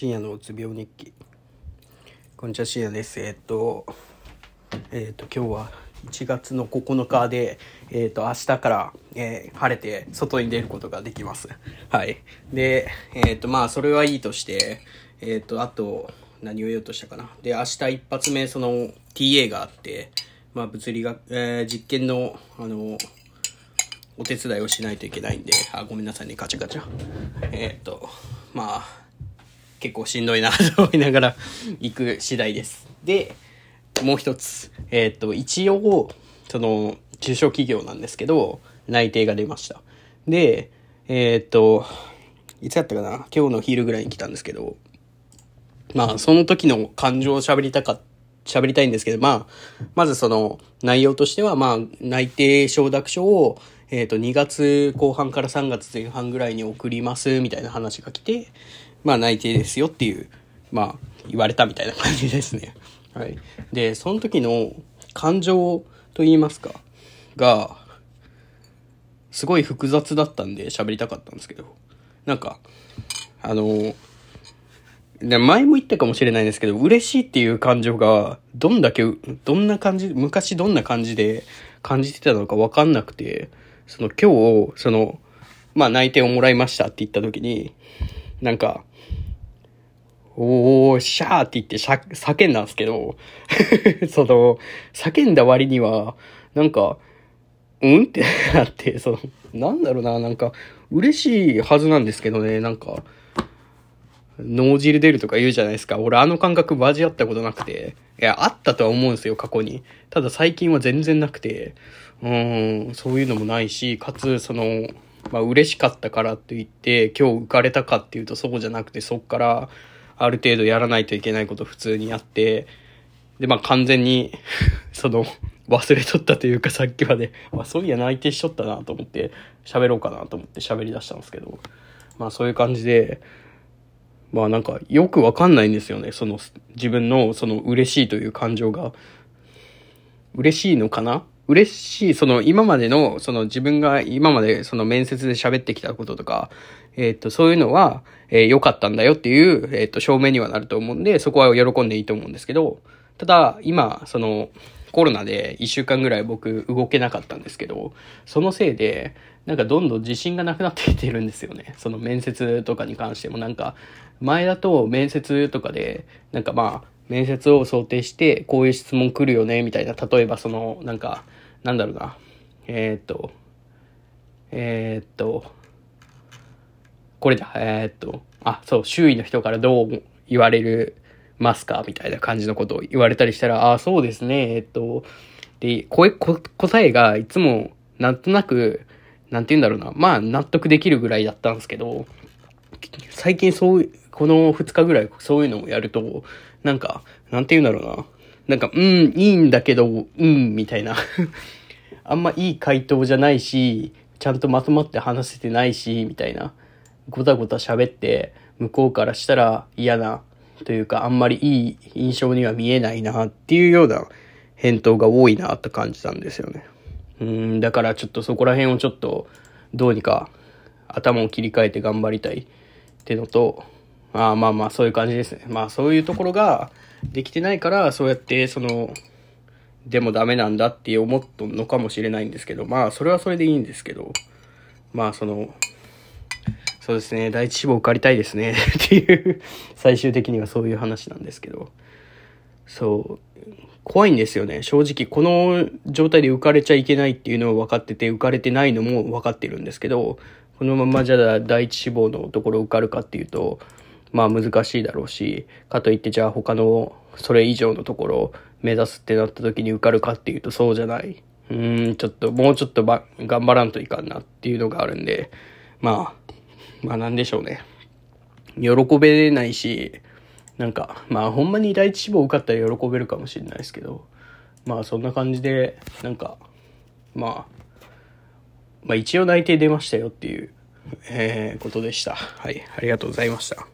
深夜のうつ病日記。こんにちは深夜です。えーっとえーっと今日は1月の9日でえーっと明日から、えー晴れて外に出ることができます。はい。でえーっとまあそれはいいとしてえーっとあと何を言おうとしたかな。で明日一発目その TA があってまあ物理学、えー実験のあのお手伝いをしないといけないんで、あ、ごめんなさいね、ガチャガチャ。えーっと、まあ、結構しんどいなと思いながら 行く次第です。で、もう一つ。えーと、一応、その、中小企業なんですけど、内定が出ました。で、えーと、いつやったかな？今日の昼ぐらいに来たんですけど、まあ、その時の感情を喋りたかっ喋りたいんですけど、まあ、まずその内容としては、まあ、内定承諾書を、えっ、と、2月後半から3月前半ぐらいに送ります、みたいな話が来て、まあ、内定ですよっていう、まあ、言われたみたいな感じですね。はい。で、その時の感情と言いますか、が、すごい複雑だったんで喋りたかったんですけど、なんか、あの、で前も言ったかもしれないんですけど、嬉しいっていう感情が、どんだけ、どんな感じ、昔どんな感じで感じてたのかわかんなくて、その今日、その、まあ内定をもらいましたって言った時に、なんか、おー、シャーって言って叫んだんですけど、その、叫んだ割には、なんか、うんって なって、その、なんだろうな、なんか、嬉しいはずなんですけどね、なんか、脳汁出るとか言うじゃないですか。俺あの感覚味わったことなくて。いや、あったとは思うんですよ、過去に。ただ最近は全然なくて。うん、そういうのもないし、かつ、その、まあ嬉しかったからといって、今日浮かれたかっていうとそうじゃなくて、そっから、ある程度やらないといけないこと普通にやって、で、まあ完全に、その、忘れとったというかさっきまで、まあそういや内定しとったなと思って、喋ろうかなと思って喋り出したんですけど、まあそういう感じで、まあなんかよくわかんないんですよね。その自分のその嬉しいという感情が。嬉しいのかな嬉しい、その今までの、その自分が今までその面接で喋ってきたこととか、えっ、と、そういうのは、えー良かったんだよっていう、えっ、と、証明にはなると思うんで、そこは喜んでいいと思うんですけど、ただ、今、その、コロナで1週間ぐらい僕動けなかったんですけど、そのせいで、なんかどんどん自信がなくなってきてるんですよね。その面接とかに関してもなんか、前だと面接とかで、なんかまあ、面接を想定して、こういう質問来るよね、みたいな、例えばその、なんか、なんだろうな、えーっと、えーっと、これだ、えーっと、あ、そう、周囲の人からどう言われるますかみたいな感じのことを言われたりしたら、あ、そうですね、えっと、で、こえこ答えがいつも、なんとなく、なんて言うんだろうな、まあ、納得できるぐらいだったんですけど、最近そう、この2日ぐらいそういうのをやると、なんか、なんて言うんだろうな。なんか、うん、いいんだけど、うん、みたいな。あんまいい回答じゃないし、ちゃんとまとまって話せてないし、みたいな。ごたごた喋って、向こうからしたら嫌な、というか、あんまりいい印象には見えないな、っていうような返答が多いな、と感じたんですよね。うん、だからちょっとそこら辺をちょっと、どうにか頭を切り替えて頑張りたいってのと、あまあまあそういう感じですね。まあそういうところができてないから、そうやってその、でもダメなんだって思っとんのかもしれないんですけど、まあそれはそれでいいんですけど、まあその、そうですね、第一志望受かりたいですね っていう、最終的にはそういう話なんですけど、そう、怖いんですよね。正直、この状態で浮かれちゃいけないっていうのを分かってて、浮かれてないのも分かってるんですけど、このままじゃあ第一志望のところ受かるかっていうと、まあ難しいだろうし、かといってじゃあ他のそれ以上のところを目指すってなった時に受かるかっていうとそうじゃない。うん、ちょっともうちょっとば頑張らんといかんなっていうのがあるんで、まあ、まあなんでしょうね。喜べないし、なんか、まあほんまに第一志望受かったら喜べるかもしれないですけど、まあそんな感じで、なんか、まあ、まあ一応内定出ましたよっていう、えーことでした。はい、ありがとうございました。